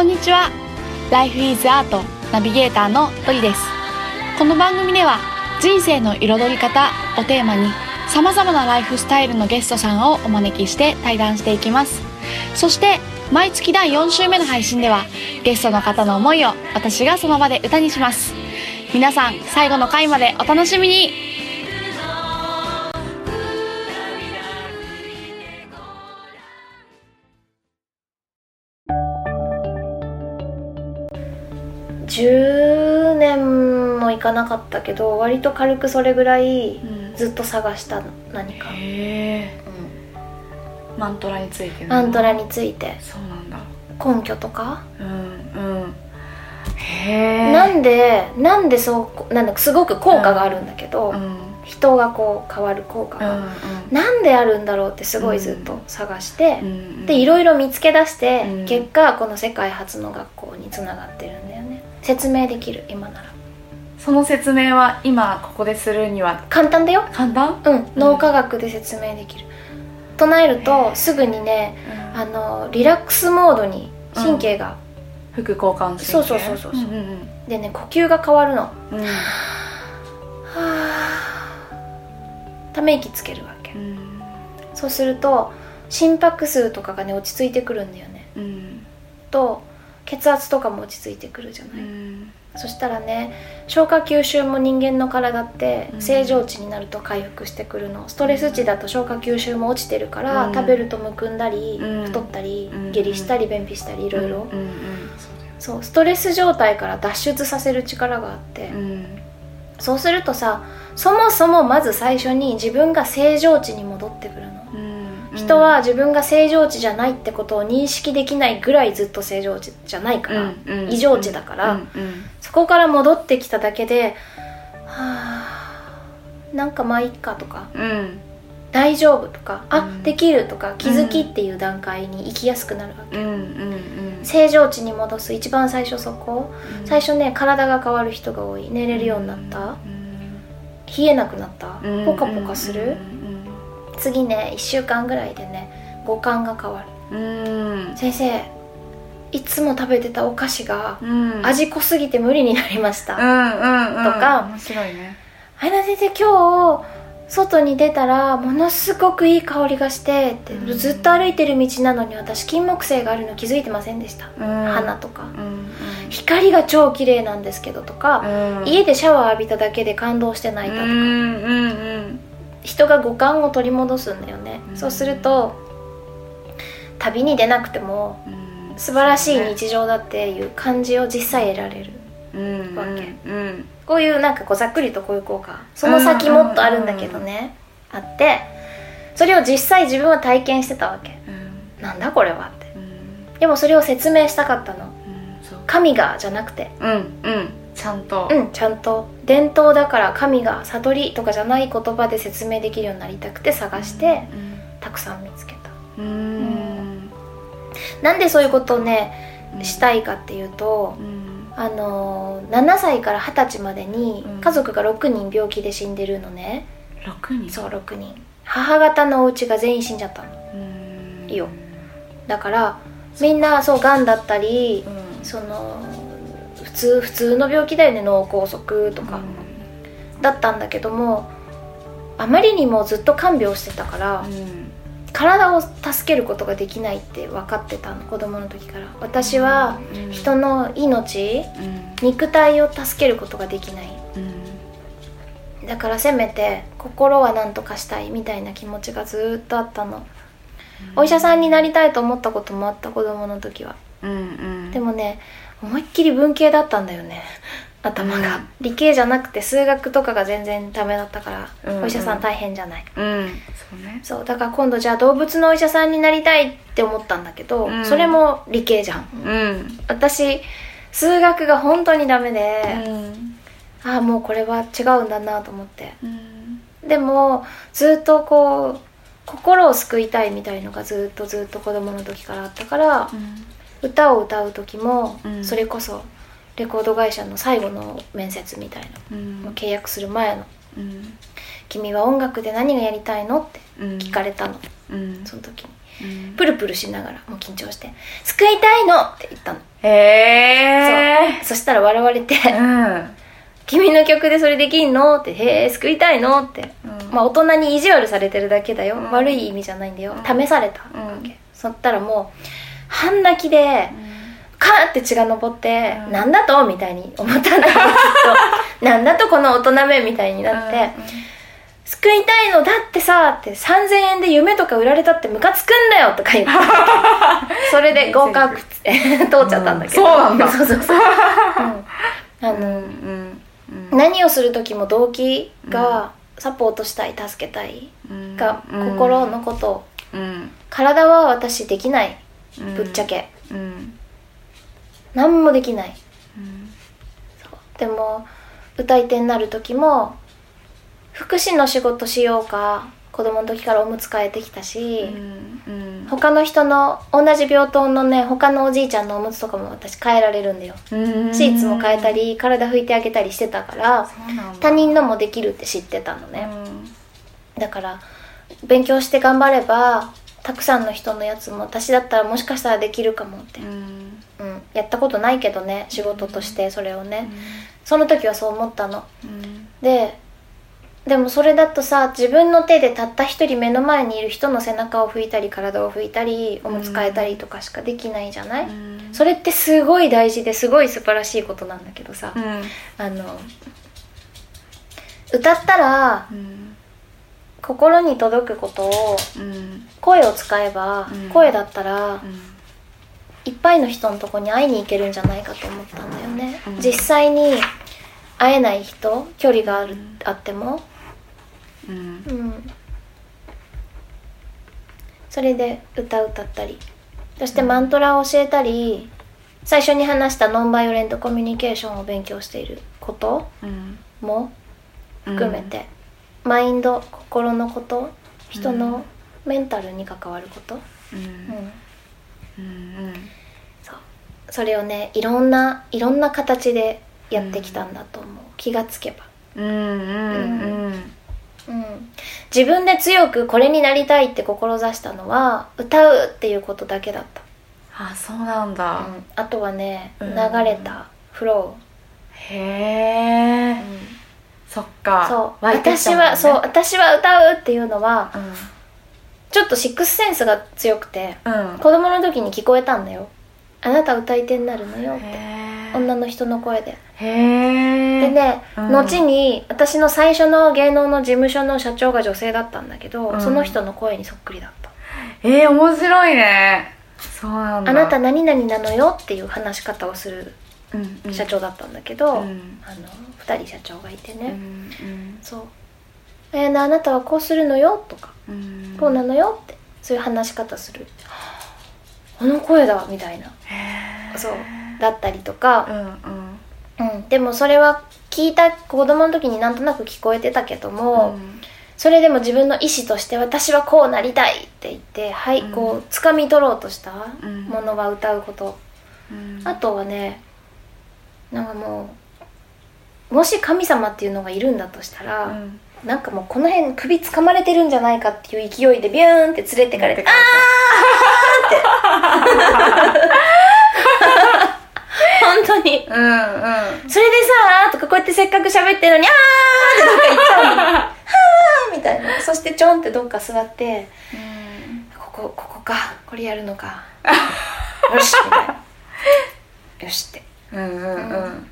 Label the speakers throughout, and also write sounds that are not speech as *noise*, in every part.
Speaker 1: こんにちは。Life is Art ナビゲーターのトリです。この番組では人生の彩り方をテーマに様々なライフスタイルのゲストさんをお招きして対談していきます。そして毎月第4週目の配信ではゲストの方の思いを私がその場で歌にします。皆さん最後の回までお楽しみに。
Speaker 2: 10年もいかなかったけど割と軽くそれぐらい
Speaker 1: うん。
Speaker 2: ずっと探した何か、
Speaker 1: へえマントラについてね
Speaker 2: マントラについて。
Speaker 1: そうなんだ。
Speaker 2: 根拠とか、
Speaker 1: うんうん。へえ
Speaker 2: なんでなんでそうなんだすごく効果があるんだけど、
Speaker 1: うん
Speaker 2: 人がこう変わる効果が、
Speaker 1: うん
Speaker 2: なんであるんだろうってすごいずっと探して
Speaker 1: う、ん
Speaker 2: でいろいろ見つけ出して、
Speaker 1: うん。
Speaker 2: 結果この世界初の学校につながってるん説明できる今なら。
Speaker 1: その説明は今ここでするには。
Speaker 2: 簡単だよ。
Speaker 1: 簡単？
Speaker 2: うん。脳科学で説明できる、唱えるとすぐにねあのリラックスモードに神経が、
Speaker 1: 副交感神経？
Speaker 2: そうそうそうそう
Speaker 1: う。んうん
Speaker 2: でね呼吸が変わるの。は
Speaker 1: うん。
Speaker 2: あため息つけるわけ、
Speaker 1: うん。
Speaker 2: そうすると心拍数とかがね落ち着いてくるんだよね。
Speaker 1: うん。
Speaker 2: と血圧とかも落ち着いてくるじゃ
Speaker 1: う
Speaker 2: ない、
Speaker 1: ん。
Speaker 2: そしたらね消化吸収も人間の体って
Speaker 1: うん。
Speaker 2: 正常値になると回復してくるの。ストレス値だと消化吸収も落ちてるから、
Speaker 1: うん。
Speaker 2: 食べるとむくんだり、
Speaker 1: うん。
Speaker 2: 太ったり、
Speaker 1: うん。
Speaker 2: 下痢したり便秘したりいろいろ、そうストレス状態から脱出させる力があって、
Speaker 1: うん。
Speaker 2: そうするとさそもそもまず最初に自分が正常値に戻ってくる人は自分が正常値じゃないってことを認識できないぐらいずっと正常値じゃないから、
Speaker 1: うんうん
Speaker 2: 異常値だから、
Speaker 1: うんうん。
Speaker 2: そこから戻ってきただけではあなんかまあいっかとか
Speaker 1: うん。
Speaker 2: 大丈夫とかあ、
Speaker 1: うん。
Speaker 2: できるとか気づきっていう段階に行きやすくなるわけ、正常値に戻す一番最初そこ。
Speaker 1: うん。
Speaker 2: 最初ね体が変わる人が多い。寝れるようになった。冷えなくなった。
Speaker 1: うん
Speaker 2: ポカポカする。
Speaker 1: うん
Speaker 2: 次ね1週間ぐらいでね五感が変わる。
Speaker 1: うん。
Speaker 2: 先生いつも食べてたお菓子が
Speaker 1: うん。
Speaker 2: 味濃すぎて無理になりました、
Speaker 1: うんうんうん。
Speaker 2: とか。
Speaker 1: 面白いね。
Speaker 2: あやな先生今日外に出たらものすごくいい香りがしてって、
Speaker 1: うん。
Speaker 2: ずっと歩いてる道なのに私金木犀があるの気づいてませんでした、
Speaker 1: うん。
Speaker 2: 花とか。
Speaker 1: うん。
Speaker 2: 光が超綺麗なんですけどとか、
Speaker 1: うん。
Speaker 2: 家でシャワー浴びただけで感動して泣いたとか、
Speaker 1: うんうんうん
Speaker 2: 人が五感を取り戻すんだよね、
Speaker 1: うん。
Speaker 2: そうすると旅に出なくても
Speaker 1: うん。
Speaker 2: 素晴らしい日常だっていう感じを実際得られる
Speaker 1: うん。
Speaker 2: わけ。
Speaker 1: うん。
Speaker 2: こういうなんかこうざっくりとこういう効果。その先もっとあるんだけどね、あってそれを実際自分は体験してたわけ。
Speaker 1: うん。
Speaker 2: なんだこれはって。
Speaker 1: うん。
Speaker 2: でもそれを説明したかったの。神がじゃなくて。
Speaker 1: うん。うんちゃんと。
Speaker 2: うんちゃんと。伝統だから神が悟りとかじゃない言葉で説明できるようになりたくて探してたくさん見つけた。
Speaker 1: うん。うん。
Speaker 2: なんでそういうことをねしたいかっていうと
Speaker 1: うん。
Speaker 2: あのー7歳から20歳までに
Speaker 1: うん。
Speaker 2: 家族が6人病気で死んでるのね、
Speaker 1: 六人？
Speaker 2: そう6人。母方のお家が全員死んじゃったの。
Speaker 1: うん。
Speaker 2: いいよ。だからみんなそうがんだったり
Speaker 1: うん。
Speaker 2: その普通普通の病気だよね脳梗塞とか、だったんだけどもあまりにもずっと看病してたから、
Speaker 1: うん。
Speaker 2: 体を助けることができないって分かってたの子供の時から。私は
Speaker 1: うん。
Speaker 2: 人の命
Speaker 1: うん。
Speaker 2: 肉体を助けることができない。
Speaker 1: うん。
Speaker 2: だからせめて心は何とかしたいみたいな気持ちがずっとあったの、お医者さんになりたいと思ったこともあった子供の時は。でもね思いっきり文系だったんだよね。頭が、
Speaker 1: うん
Speaker 2: 理系じゃなくて数学とかが全然ダメだったから、
Speaker 1: うん
Speaker 2: お医者さん大変じゃない。
Speaker 1: うん。そうね。
Speaker 2: そうだから今度じゃあ動物のお医者さんになりたいって思ったんだけど、
Speaker 1: うん。
Speaker 2: それも理系じゃん。
Speaker 1: うん。
Speaker 2: 私数学が本当にダメで、
Speaker 1: うん。
Speaker 2: ああもうこれは違うんだなと思って。
Speaker 1: うん。
Speaker 2: でもずっとこう心を救いたいみたいのがずっとずっと子供の時からあったから、歌を歌う時も、
Speaker 1: うん。
Speaker 2: それこそレコード会社の最後の面接みたいな
Speaker 1: うん。
Speaker 2: 契約する前の
Speaker 1: うん。
Speaker 2: 君は音楽で何がやりたいの?」って
Speaker 3: うん。
Speaker 2: 聞かれたの。
Speaker 3: うん。
Speaker 2: その時に。
Speaker 3: うん。
Speaker 2: プルプルしながらもう緊張して「救いたいの!」って言ったの。
Speaker 3: へえ
Speaker 2: そしたら笑われて
Speaker 3: うん「
Speaker 2: 君の曲でそれできんの?」って「へえ救いたいの?」って。
Speaker 3: うん。
Speaker 2: まあ大人に意地悪されてるだけだよ、
Speaker 3: うん。
Speaker 2: 悪い意味じゃないんだよ、
Speaker 3: うん。
Speaker 2: 試されたわ
Speaker 3: うん。
Speaker 2: け、そったらもう半泣きでカーって血が上って、
Speaker 3: うん。
Speaker 2: なんだと？みたいに思ったんだけどなんだとこの大人めみたいになって、救いたいのだってさって3000円で夢とか売られたってムカつくんだよとか言って。*laughs* それで合格 *laughs* 通っちゃったんだけど、
Speaker 3: うん。そうなんだ。
Speaker 2: そうそうそう、*laughs* うん。あの、
Speaker 3: うんうんうん。
Speaker 2: 何をする時も動機がサポートしたい助けたい
Speaker 3: うん。
Speaker 2: が
Speaker 3: うん。
Speaker 2: 心のこと。
Speaker 3: うん。
Speaker 2: 体は私できない
Speaker 3: うん。
Speaker 2: ぶっちゃけ。
Speaker 3: うん。
Speaker 2: 何もできない。
Speaker 3: うん。
Speaker 2: でも歌い手になる時も福祉の仕事しようか子供の時からおむつ替えてきたし、
Speaker 3: うん。うん。
Speaker 2: 他の人の同じ病棟のね他のおじいちゃんのおむつとかも私変えられるんだよ。
Speaker 3: うん。
Speaker 2: シーツも変えたり体拭いてあげたりしてたから
Speaker 3: そうなんだ。
Speaker 2: 他人のもできるって知ってたのね、
Speaker 3: うん。
Speaker 2: だから勉強して頑張ればたくさんの人のやつも私だったらもしかしたらできるかもって、
Speaker 3: うん。
Speaker 2: うん、やったことないけどね仕事としてそれをね、その時はそう思ったの。
Speaker 3: うん。
Speaker 2: ででもそれだとさ自分の手でたった一人目の前にいる人の背中を拭いたり体を拭いたりおむつ替えたりとかしかできないじゃない、
Speaker 3: うん。
Speaker 2: それってすごい大事ですごい素晴らしいことなんだけどさ、
Speaker 3: うん。
Speaker 2: あの歌ったら
Speaker 3: うん
Speaker 2: 心に届くことを
Speaker 3: うん。
Speaker 2: 声を使えば、
Speaker 3: うん。
Speaker 2: 声だったら、
Speaker 3: うん。
Speaker 2: いっぱいの人のとこに会いに行けるんじゃないかと思ったんだよね、
Speaker 3: うん。
Speaker 2: 実際に会えない人距離がある、あっても。
Speaker 3: うん。
Speaker 2: うん。それで歌歌ったり。そしてマントラを教えたり最初に話したノンバイオレントコミュニケーションを勉強していること
Speaker 3: うん。
Speaker 2: も含めて、マインド心のこと人のメンタルに関わること、
Speaker 3: うん。
Speaker 2: うん。
Speaker 3: うん
Speaker 2: そう。それをねいろんないろんな形でやってきたんだと思う、気がつけば、
Speaker 3: うんうんうん。
Speaker 2: うん、自分で強くこれになりたいって志したのは歌うっていうことだけだった、
Speaker 3: あそうなんだ。
Speaker 2: うん、あとはね
Speaker 3: うん。
Speaker 2: 流れたフロ
Speaker 3: へ
Speaker 2: ー、
Speaker 3: えそっか。
Speaker 2: そう、私はそう私は歌うっていうのは
Speaker 3: うん。
Speaker 2: ちょっとシックスセンスが強くて
Speaker 3: うん。
Speaker 2: 子供の時に聞こえたんだよ。あなた歌い手になるのよって。
Speaker 3: へ
Speaker 2: 女の人の声で。
Speaker 3: えへえ
Speaker 2: でね、
Speaker 3: うん。
Speaker 2: 後に私の最初の芸能の事務所の社長が女性だったんだけど、
Speaker 3: うん。
Speaker 2: その人の声にそっくりだった、
Speaker 3: えー、面白いね。そうなんだ。
Speaker 2: あなた何々なのよっていう話し方をする社長だったんだけど、
Speaker 3: うん。
Speaker 2: あの2人社長がいてね、
Speaker 3: うん
Speaker 2: そう「えー、あなたはこうするのよ」とか。
Speaker 3: うん「
Speaker 2: こうなのよ」って。そういう話し方する「この声だ」みたいな。そう。だったりとか。
Speaker 3: う、んうん。
Speaker 2: うん、でもそれは聞いた子供の時になんとなく聞こえてたけども、
Speaker 3: うん。
Speaker 2: それでも自分の意思として私はこうなりたいって言ってはい、
Speaker 3: うん。
Speaker 2: こう掴み取ろうとした
Speaker 3: うん。
Speaker 2: ものは歌うこと、
Speaker 3: うん。
Speaker 2: あとはねなんかもうもし神様っていうのがいるんだとしたら、
Speaker 3: うん。
Speaker 2: なんかもうこの辺首掴まれてるんじゃないかっていう勢いでビューンって連れてかれてあー *laughs* 本当に。
Speaker 3: うんうん。
Speaker 2: それでさーとかこうやってせっかく喋ってるのにあーってどっか行っちゃうの。はーみたいな。そしてちょんってどっか座ってここここか。これやるのか。よしみたいな。よしって
Speaker 3: うんうんうん。うん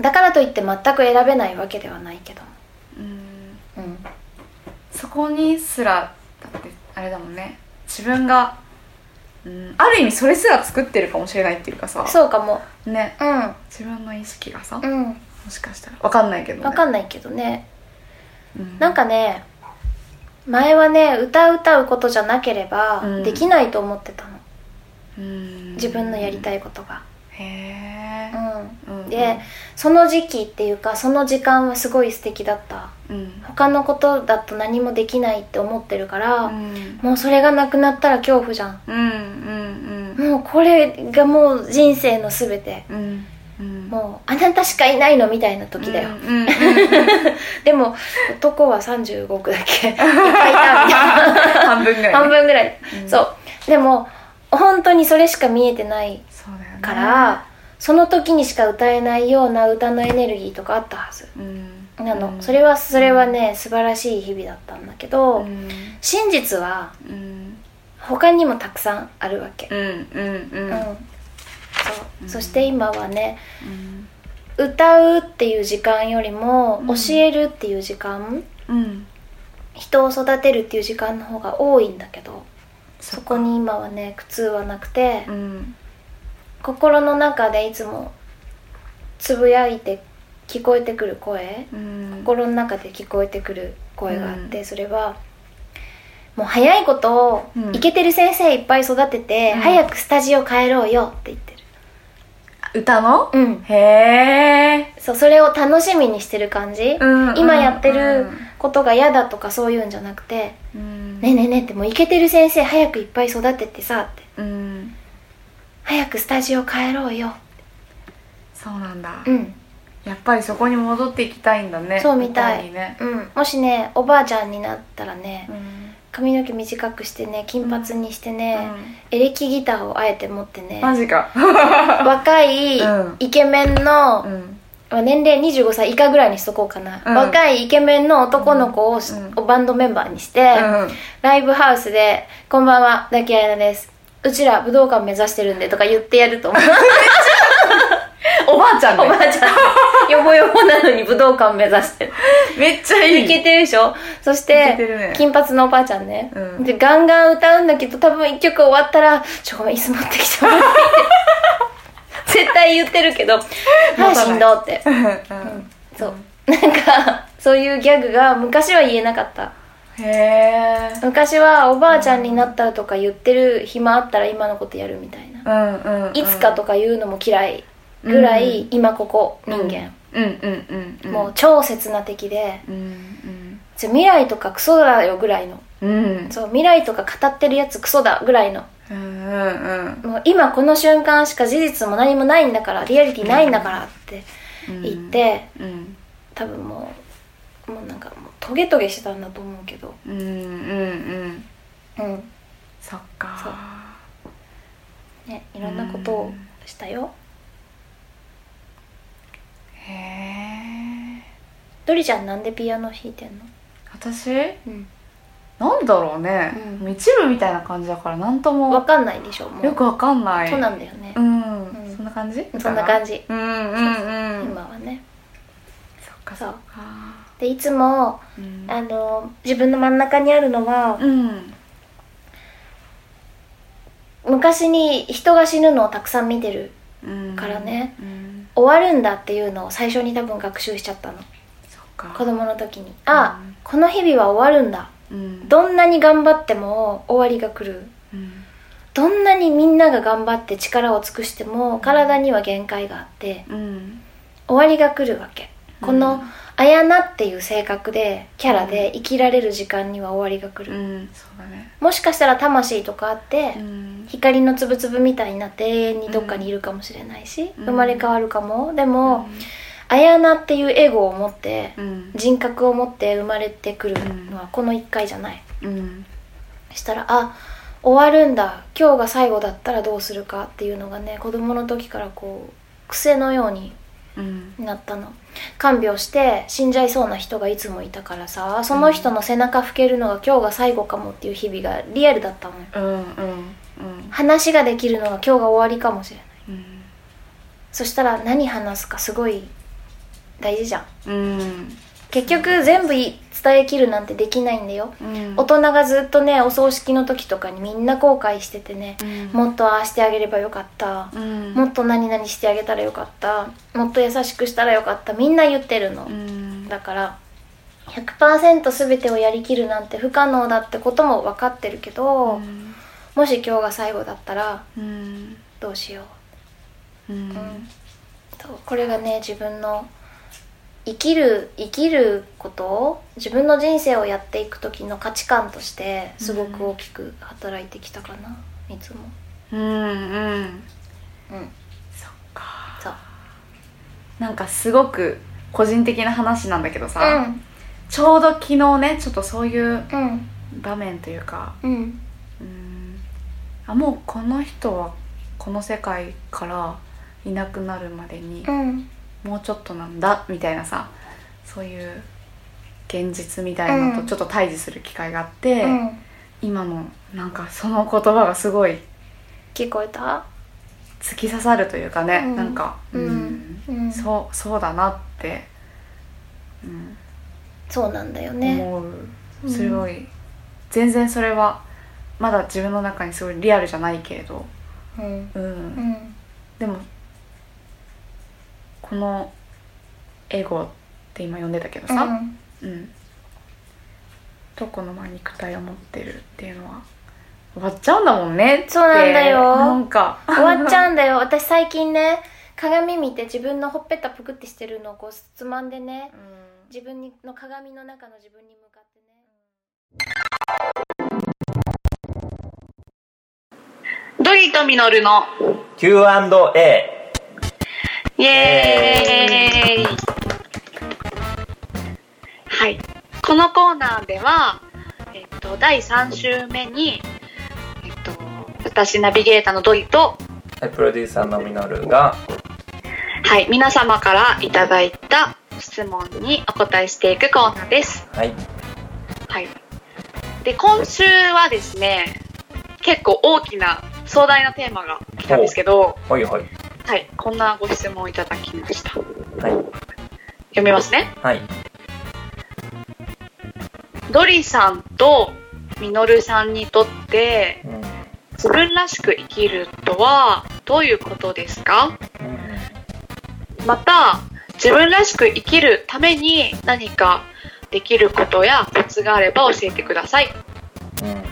Speaker 2: だからといって全く選べないわけではないけど。
Speaker 3: うん。
Speaker 2: うん。
Speaker 3: そこにすらだってあれだもんね。自分が、うん、ある意味それすら作ってるかもしれないっていうかさ。
Speaker 2: そうかも。
Speaker 3: ね。
Speaker 2: うん。
Speaker 3: 自分の意識がさ、も
Speaker 2: うん。
Speaker 3: しかしたら。わかんないけどね。
Speaker 2: 分かんないけどね。
Speaker 3: うん。
Speaker 2: なんかね前はね歌う歌うことじゃなければ
Speaker 3: うん。
Speaker 2: できないと思ってたの、
Speaker 3: うん。
Speaker 2: 自分のやりたいことが
Speaker 3: へえ
Speaker 2: うん。
Speaker 3: うん。
Speaker 2: でその時期っていうかその時間はすごい素敵だった。
Speaker 3: うん。
Speaker 2: 他のことだと何もできないって思ってるから、
Speaker 3: うん。
Speaker 2: もうそれがなくなったら恐怖じゃん。
Speaker 3: うんうん
Speaker 2: もうこれがもう人生の全て。
Speaker 3: うんうん。
Speaker 2: もうあなたしかいないのみたいな時だよ、
Speaker 3: うんうんうん *laughs*
Speaker 2: でも男は35億だっけ？いっぱいいたみたいな。
Speaker 3: 半分ぐらい。ね
Speaker 2: 半分ぐらい、
Speaker 3: うん。
Speaker 2: そう。でも本当にそれしか見えてないから、その時にしか歌えないような歌のエネルギーとかあったはず。
Speaker 3: うん。
Speaker 2: なの、
Speaker 3: うん。
Speaker 2: それはそれはね素晴らしい日々だったんだけど、
Speaker 3: うん。
Speaker 2: 真実は
Speaker 3: うん。
Speaker 2: 他にもたくさんあるわけ。そう、
Speaker 3: うん。
Speaker 2: そして今はね
Speaker 3: うん。
Speaker 2: 歌うっていう時間よりも
Speaker 3: うん。
Speaker 2: 教えるっていう時間、
Speaker 3: うん。
Speaker 2: 人を育てるっていう時間の方が多いんだけど
Speaker 3: そ
Speaker 2: そこに今はね苦痛はなくて、
Speaker 3: うん
Speaker 2: 心の中でいつもつぶやいて聞こえてくる声
Speaker 3: うん。
Speaker 2: 心の中で聞こえてくる声があって、それはもう早いこと
Speaker 3: うん
Speaker 2: イケてる先生いっぱい育てて、
Speaker 3: うん。
Speaker 2: 早くスタジオ帰ろうよって言ってる。
Speaker 3: 歌の？
Speaker 2: うん。
Speaker 3: へえ
Speaker 2: そうそれを楽しみにしてる感じ、
Speaker 3: うん
Speaker 2: 今やってる
Speaker 3: うん
Speaker 2: ことが嫌だとかそういうんじゃなくて
Speaker 3: うん「
Speaker 2: ねえねえねえ」ってもうイケてる先生早くいっぱい育ててさって。
Speaker 3: うん
Speaker 2: 早くスタジオ帰ろうよ。
Speaker 3: そうなんだ。
Speaker 2: うん。
Speaker 3: やっぱりそこに戻っていきたいんだね
Speaker 2: そうみたい。
Speaker 3: ね。
Speaker 2: うん、もしねおばあちゃんになったらね、
Speaker 3: うん。
Speaker 2: 髪の毛短くしてね金髪にしてね、
Speaker 3: う
Speaker 2: エレキギターをあえて持ってね。
Speaker 3: んマジか。*laughs*
Speaker 2: 若い
Speaker 3: うん。
Speaker 2: イケメンの、年齢25歳以下ぐらいにしとこうかな、
Speaker 3: うん。
Speaker 2: 若いイケメンの男の子をし、
Speaker 3: うん。
Speaker 2: バンドメンバーにして、
Speaker 3: うん
Speaker 2: ライブハウスで「こんばんは抱きあやなですうちら武道館目指してるんで」とか言ってやると思う。*laughs*
Speaker 3: おばあちゃん
Speaker 2: おば
Speaker 3: ね
Speaker 2: あちゃん。*laughs* ヨボヨボなのに武道館目指して。る
Speaker 3: めっちゃいい。
Speaker 2: いけてるでしょ？そして
Speaker 3: ね。
Speaker 2: 金髪のおばあちゃんね、
Speaker 3: うん。
Speaker 2: でガンガン歌うんだけど多分一曲終わったら「ちょごめん椅子持ってきてもらっていい? *laughs*」絶対言ってるけど「
Speaker 3: ない。
Speaker 2: はいしんど」って。
Speaker 3: うん。
Speaker 2: そう。なんかそういうギャグが昔は言えなかった
Speaker 3: へえ
Speaker 2: 昔はおばあちゃんになったらとか言ってる暇あったら今のことやるみたいな、
Speaker 3: うんうんうん。
Speaker 2: いつかとか言うのも嫌いぐらい今ここ人間、
Speaker 3: うんうんうんうん
Speaker 2: もう超刹那的で。
Speaker 3: うん
Speaker 2: じゃ未来とかクソだよぐらいの。
Speaker 3: うん。うん
Speaker 2: そう未来とか語ってるやつクソだぐらいの。
Speaker 3: うんうん
Speaker 2: もう今この瞬間しか事実も何もないんだからリアリティないんだからって
Speaker 3: うん。
Speaker 2: 言って、
Speaker 3: うん。
Speaker 2: 多分もうもうなんかもうトゲトゲしてたんだと思うけど。
Speaker 3: うんうんうん。
Speaker 2: うん。
Speaker 3: そっか。
Speaker 2: ねいろんなことをしたよ。
Speaker 3: へえ
Speaker 2: ドリちゃんなんでピアノ弾いてんの？
Speaker 3: 私？
Speaker 2: うん。
Speaker 3: なんだろうね、
Speaker 2: うん。
Speaker 3: 一部みたいな感じだからなんとも。
Speaker 2: わかんないでしょもう。
Speaker 3: よくわかんない。
Speaker 2: そうなんだよね。
Speaker 3: う、ん、
Speaker 2: うん。
Speaker 3: そんな感じ？
Speaker 2: そんな感じ。
Speaker 3: うんうんうん。
Speaker 2: 今はね。
Speaker 3: そっか
Speaker 2: そ
Speaker 3: っか
Speaker 2: でいつも
Speaker 3: うん。
Speaker 2: あの自分の真ん中にあるのは、
Speaker 3: うん。
Speaker 2: 昔に人が死ぬのをたくさん見てる
Speaker 3: うん
Speaker 2: からね。
Speaker 3: うん。
Speaker 2: 終わるんだっていうのを最初に多分学習しちゃったの。子供の時に。あ、
Speaker 3: うん。
Speaker 2: この日々は終わるんだ。
Speaker 3: うん。
Speaker 2: どんなに頑張っても終わりが来る。
Speaker 3: うん。
Speaker 2: どんなにみんなが頑張って力を尽くしても体には限界があって
Speaker 3: うん。
Speaker 2: 終わりが来るわけ。こ
Speaker 3: う
Speaker 2: の
Speaker 3: ん
Speaker 2: あやなっていう性格でキャラで生きられる時間には終わりが来
Speaker 3: う
Speaker 2: る、
Speaker 3: んそうだね。
Speaker 2: もしかしたら魂とかあって、
Speaker 3: うん。
Speaker 2: 光のつぶつぶみたいになって永遠にどっかにいるかもしれないし、
Speaker 3: うん。
Speaker 2: 生まれ変わるかも。でも、あやなっていうエゴを持って
Speaker 3: うん。
Speaker 2: 人格を持って生まれてくるのはこの1回じゃない。
Speaker 3: うん。
Speaker 2: したらあ終わるんだ。今日が最後だったらどうするかっていうのがね子供の時からこう癖のように
Speaker 3: うん。
Speaker 2: なったの。看病して死んじゃいそうな人がいつもいたからさその人の背中拭けるのが今日が最後かもっていう日々がリアルだったのよ。
Speaker 3: うんうんうん。
Speaker 2: 話ができるのが今日が終わりかもしれない。
Speaker 3: うん。
Speaker 2: そしたら何話すかすごい大事じゃん。
Speaker 3: うん。
Speaker 2: 結局全部い伝えきるなんてできないんだよ。
Speaker 3: うん。
Speaker 2: 大人がずっとねお葬式の時とかにみんな後悔しててね
Speaker 3: うん。
Speaker 2: もっとああしてあげればよかった。
Speaker 3: うん。
Speaker 2: もっと何々してあげたらよかった。もっと優しくしたらよかった。みんな言ってるの。
Speaker 3: うん。
Speaker 2: だから100%全てをやりきるなんて不可能だってことも分かってるけど、
Speaker 3: うん。
Speaker 2: もし今日が最後だったら
Speaker 3: うん。
Speaker 2: どうしよう。
Speaker 3: うん。
Speaker 2: これがね自分の生きる生きることを自分の人生をやっていく時の価値観としてすごく大きく働いてきたかな、いつも。
Speaker 3: うんうん。
Speaker 2: うん。
Speaker 3: そっか。
Speaker 2: そう。
Speaker 1: なんかすごく個人的な話なんだけどさ、
Speaker 2: うん。
Speaker 1: ちょうど昨日ねちょっとそういう
Speaker 2: うん。
Speaker 1: 場面というか。
Speaker 2: うん。
Speaker 1: うん。あもうこの人はこの世界からいなくなるまでに
Speaker 2: うん
Speaker 1: もうちょっとなんだみたいなさそういう現実みたいなのとちょっと対峙する機会があって、
Speaker 2: うん。
Speaker 1: 今のなんかその言葉がすごい
Speaker 2: 聞こえた？
Speaker 1: 突き刺さるというかね、
Speaker 2: うん。
Speaker 1: なんか、
Speaker 2: うん。うん。
Speaker 1: そうそうだなって、うん。
Speaker 2: そうなんだよね。
Speaker 1: 思う。すごい、全然それはまだ自分の中にすごいリアルじゃないけれど、
Speaker 2: うん。
Speaker 1: でもこのエゴって今呼んでたけどさ、
Speaker 2: うん。
Speaker 1: うん、どこのまあ肉体を持ってるっていうのは。終わっちゃうんだもんね
Speaker 2: そうなんだよ。
Speaker 1: なんか。
Speaker 2: 終わっちゃうんだよ。私最近ね鏡見て自分のほっぺたぷくってしてるのをこうつまんでね。自分にの鏡の中の自分に向かってね。
Speaker 1: ドリとミノルの
Speaker 4: Q&A
Speaker 1: イエーイ。はい。このコーナーでは、えっと、第3週目に、えっと、私ナビゲーターのドリと、
Speaker 4: はいプロデューサーのミノルが
Speaker 1: はい、皆様からいただいた質問にお答えしていくコーナーです。
Speaker 4: はい。
Speaker 1: はい。で、今週はですね、結構大きな壮大なテーマが来たんですけど、
Speaker 4: ほいほい
Speaker 1: はい、こんなご質問をいただきました。
Speaker 4: はい
Speaker 1: 読みますね。
Speaker 4: はい
Speaker 1: ドリさんとミノルさんにとって、
Speaker 4: うん
Speaker 1: 自分らしく生きるとはどういうことですか？
Speaker 4: うん
Speaker 1: また、自分らしく生きるために何かできることやコツがあれば教えてください。
Speaker 4: うん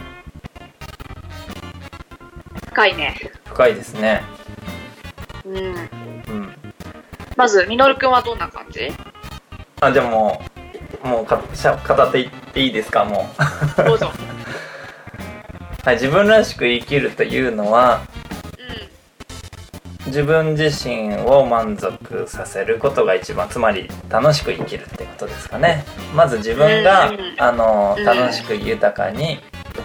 Speaker 1: 深いね。
Speaker 4: 深いですね
Speaker 1: うん。
Speaker 4: うん
Speaker 1: まず、ミノルくんはどんな感じ？
Speaker 4: あじゃあもうもうかしゃ語っていっていいですかもう
Speaker 1: どうぞ。*laughs*
Speaker 4: はい自分らしく生きるというのは自分自身を満足させることが一番つまり楽しく生きるってことですかねまず自分が、
Speaker 1: うん
Speaker 4: あの
Speaker 1: うん
Speaker 4: 楽しく豊かに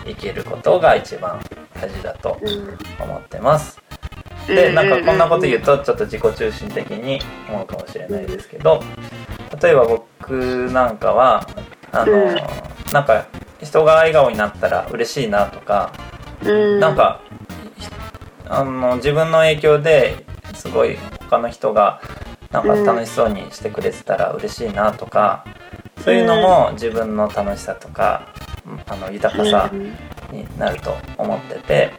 Speaker 4: 生きることが一番大事だと
Speaker 1: うん。うん。
Speaker 4: 思ってますでなんかこんなこと言うとちょっと自己中心的に思うかもしれないですけど例えば僕なんかはあの、
Speaker 1: うん。
Speaker 4: なんか人が笑顔になったら嬉しいなとか
Speaker 1: うん。
Speaker 4: なん、かひあの自分の影響ですごい他の人がなんか楽しそうにしてくれてたら嬉しいなとか、そういうのも自分の楽しさとかあの豊かさになると思ってて、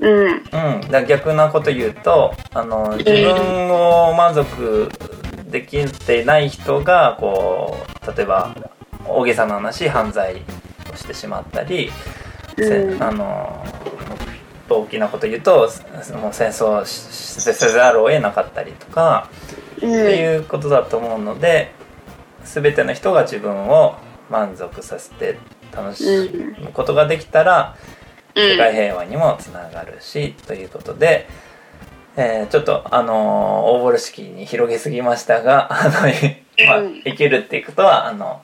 Speaker 1: うん。
Speaker 4: うん、だ逆なこと言うとあの自分を満足できてない人がこう例えば大げさな話犯罪をしてしまったり、せ
Speaker 1: うん
Speaker 4: あの大きなこと言うともう戦争しせざるを得なかったりとか、
Speaker 1: うん。
Speaker 4: っていうことだと思うので全ての人が自分を満足させて楽しむことができたら、世界平和にもつながるしということで、えーちょっとあのー大風呂敷に広げすぎましたが *laughs* あの、まあ
Speaker 1: うん
Speaker 4: 生きるっていうことはあの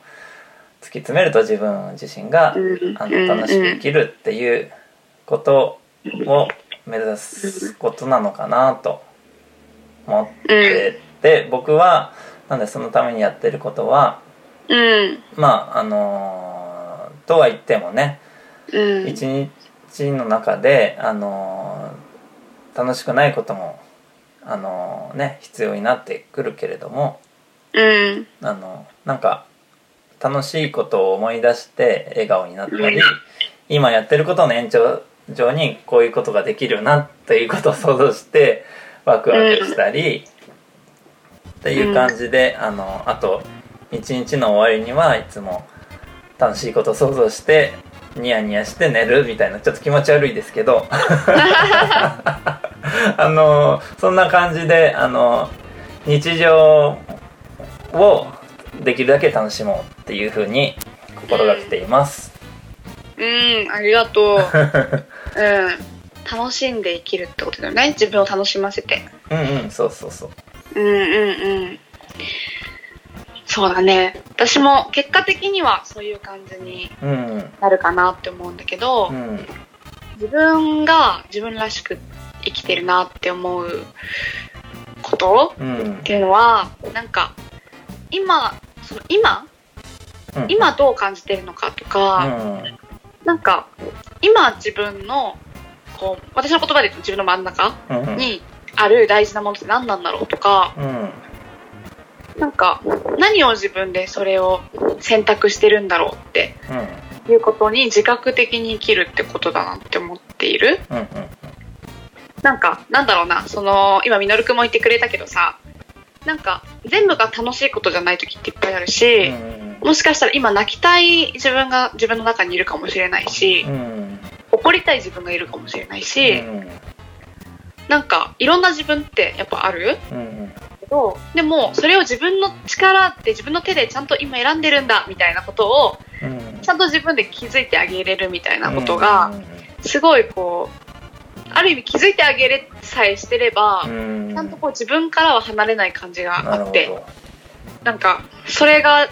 Speaker 4: 突き詰めると自分自身が、
Speaker 1: うん
Speaker 4: あの楽しく生きるっていうことを目指すことなのかなと思ってて、僕はなんでそのためにやってることは
Speaker 1: うん。
Speaker 4: まああのーとは言ってもね
Speaker 1: うん。
Speaker 4: 一日の中で、あのー楽しくないことも、あのーね必要になってくるけれども、
Speaker 1: うん。
Speaker 4: あのなんか楽しいことを思い出して笑顔になったり、
Speaker 1: うん
Speaker 4: 今やってることの延長上にこういうことができるなということを想像してワクワクしたり、っていう感じで、あのあと一日の終わりにはいつも楽しいことを想像してニヤニヤして寝るみたいなちょっと気持ち悪いですけど *laughs* あのそんな感じであの日常をできるだけ楽しもうっていうふうに心がけています。
Speaker 1: うん。ありがとう。*laughs* うん。楽しんで生きるってことだよね。自分を楽しませて。
Speaker 4: うんうんそうそうそう。
Speaker 1: うんうんうん。そうだね。私も結果的にはそういう感じに
Speaker 4: うん。
Speaker 1: なるかなって思うんだけど、
Speaker 4: うん。
Speaker 1: 自分が自分らしく生きてるなって思うこと
Speaker 4: うん。
Speaker 1: っていうのは、なんか、今、その今、
Speaker 4: うん。
Speaker 1: 今どう感じてるのかと
Speaker 4: う
Speaker 1: か、
Speaker 4: ん。
Speaker 1: なんか、今自分の、こう、私の言葉で言うと自分の真ん中
Speaker 4: うん。
Speaker 1: にある大事なものって何なんだろうとか、
Speaker 4: うん
Speaker 1: なんか、何を自分でそれを選択してるんだろうって
Speaker 4: うん。
Speaker 1: いうことに自覚的に生きるってことだなって思っている。
Speaker 4: うん
Speaker 1: なんか、なんだろうな、その、今、みのるくんも言ってくれたけどさ、なんか、全部が楽しいことじゃない時っていっぱいあるし、もしかしたら今泣きたい自分が自分の中にいるかもしれないし
Speaker 4: う、ん。
Speaker 1: 怒りたい自分がいるかもしれないし、なんか、いろんな自分ってやっぱある？
Speaker 4: うん
Speaker 1: けど、でも、それを自分の力で自分の手でちゃんと今選んでるんだ、みたいなことを、
Speaker 4: うん。
Speaker 1: ちゃんと自分で気づいてあげれるみたいなことが、すごいこう、ある意味気づいてあげれさえしてれば、
Speaker 4: うん。
Speaker 1: ちゃんとこう自分からは離れない感じがあって、
Speaker 4: ど。
Speaker 1: なんか、それが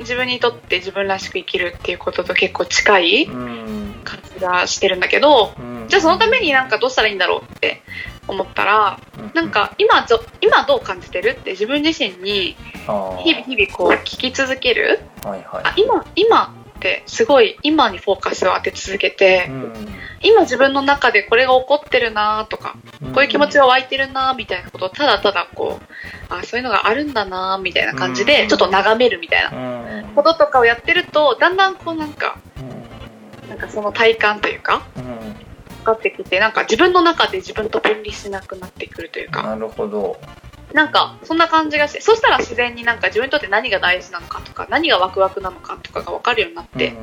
Speaker 1: 自分にとって自分らしく生きるっていうことと結構近い
Speaker 4: うん。
Speaker 1: 感じがしてるんだけど、
Speaker 4: うん。
Speaker 1: じゃあそのためになんかどうしたらいいんだろうって思ったら、なんか今ぞ今どう感じてる？って自分自身に日々日々こう聞き続ける？
Speaker 4: はいはい。
Speaker 1: あ、今、今ってすごい今にフォーカスを当て続けて、今自分の中でこれが起こってるなとか、こういう気持ちが湧いてるなみたいなことをただただこう、あ、そういうのがあるんだなみたいな感じ
Speaker 4: うん。
Speaker 1: でちょっと眺めるみたいな
Speaker 4: うん。
Speaker 1: こととかをやってると、だんだんこうなんか、なんかその体感というか、
Speaker 4: うん。
Speaker 1: 分かってきて、なんか自分の中で自分と分離しなくなってくるというか、
Speaker 4: なるほど。
Speaker 1: なんかそんな感じがして、そしたら自然になんか自分にとって何が大事なのかとか、何がワクワクなのかとかが分かるようになって、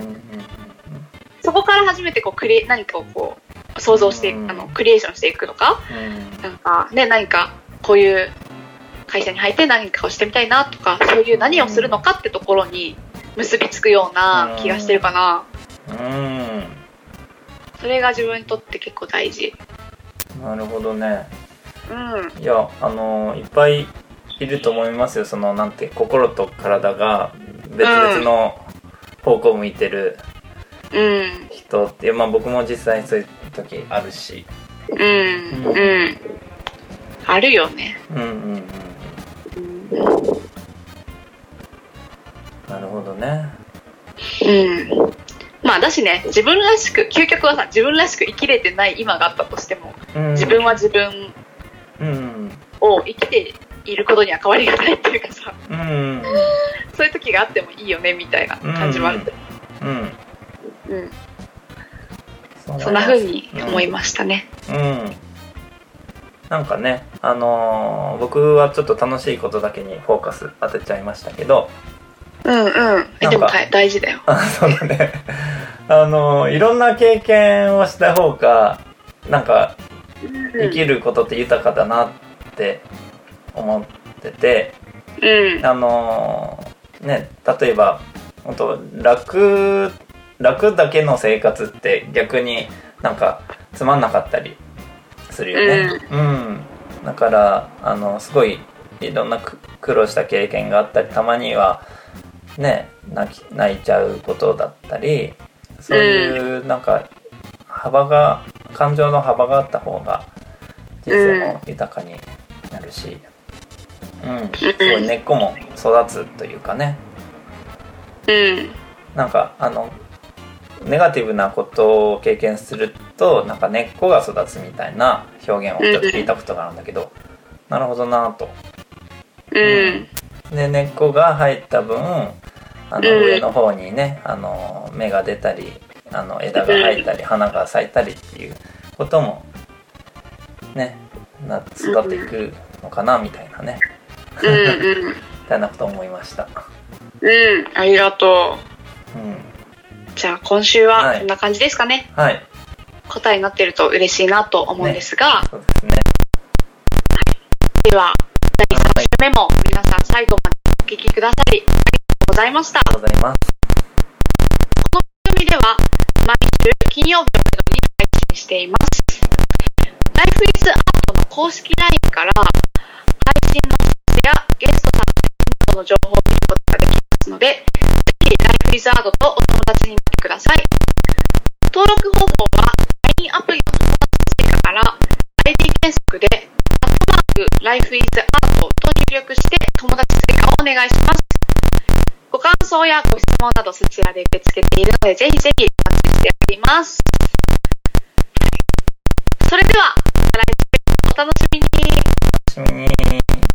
Speaker 1: そこから初めてこうクリエ何かをこう想像してあのクリエーションしていくとか、
Speaker 4: うん。
Speaker 1: なんかね、何かこういう会社に入って何かをしてみたいなとか、そういう何をするのかってところに結びつくような気がしてるかな。
Speaker 4: うん
Speaker 1: それが自分にとって結構大事。
Speaker 4: なるほどね
Speaker 1: うん。
Speaker 4: いやあのいっぱいいると思いますよそのなんて心と体が別々の方向を向いてる
Speaker 1: うん。
Speaker 4: 人って、まあ僕も実際そういう時あるし
Speaker 1: うん。うん。あるよね。
Speaker 4: うんうんうん
Speaker 1: うん。
Speaker 4: なるほどね
Speaker 1: うん。まあだしね、自分らしく、究極はさ、自分らしく生きれてない今があったとしても、
Speaker 4: うん。
Speaker 1: 自分は自分
Speaker 4: うん。
Speaker 1: を生きていることには変わりがないっていうかさ、
Speaker 4: うん。
Speaker 1: そういう時があってもいいよねみたいな感じもある。
Speaker 4: うん。
Speaker 1: うん。
Speaker 4: う
Speaker 1: そんな風に思いましたね。
Speaker 4: うん。なんかねあのー僕はちょっと楽しいことだけにフォーカス当てちゃいましたけど
Speaker 1: うんうん。えでも大大事だよ。
Speaker 4: あ *laughs* そうだねあのーいろんな経験をした方がなんか生きることって豊かだなって思ってて、
Speaker 1: うん。
Speaker 4: あのーね例えば本当楽楽だけの生活って逆になんかつまんなかったりするよね。うん、だからあのすごいいろんなく苦労した経験があったりたまにはね泣き泣いちゃうことだったりそういうなんか幅が感情の幅があった方が人生も豊かになるし、うん、すごい根っこも育つというかね
Speaker 1: うん。
Speaker 4: なんかあのネガティブなことを経験するとなんか根っこが育つみたいな表現をちょっと聞いたことがあるんだけど、なるほどなと。
Speaker 1: うん。
Speaker 4: で根っこが入った分あの
Speaker 1: うん
Speaker 4: 上の方にねあの芽が出たりあの枝が生えたり花が咲いたりっていうこともねな育っていくのかなみたいなね
Speaker 1: うんうん。
Speaker 4: みたいなことを思いました。
Speaker 1: うん。ありがと
Speaker 4: うん、
Speaker 1: う。じゃあ今週
Speaker 4: は
Speaker 1: はいこんな感じですかね。
Speaker 4: はい
Speaker 1: 答えになってると嬉しいなと思うんですが、
Speaker 4: そうですね。
Speaker 1: では第3週目も皆さん最後までお聞きくださりありがとうございました。
Speaker 4: ありがとうございます。
Speaker 1: この番組では毎週金曜日をめどに配信しています。Life is Art の公式 LINE から配信の知らせやゲストさんの質の情報を見ることができますので、ぜひライフリザードとお友達になってください。登録方法は LINE アプリの友達追加から ID 検索で、ク Life is Art と入力して友達追加をお願いします。ご感想やご質問などそちらで受け付けているので、ぜひぜひお待ちしております。それでは、また来週お楽しみに。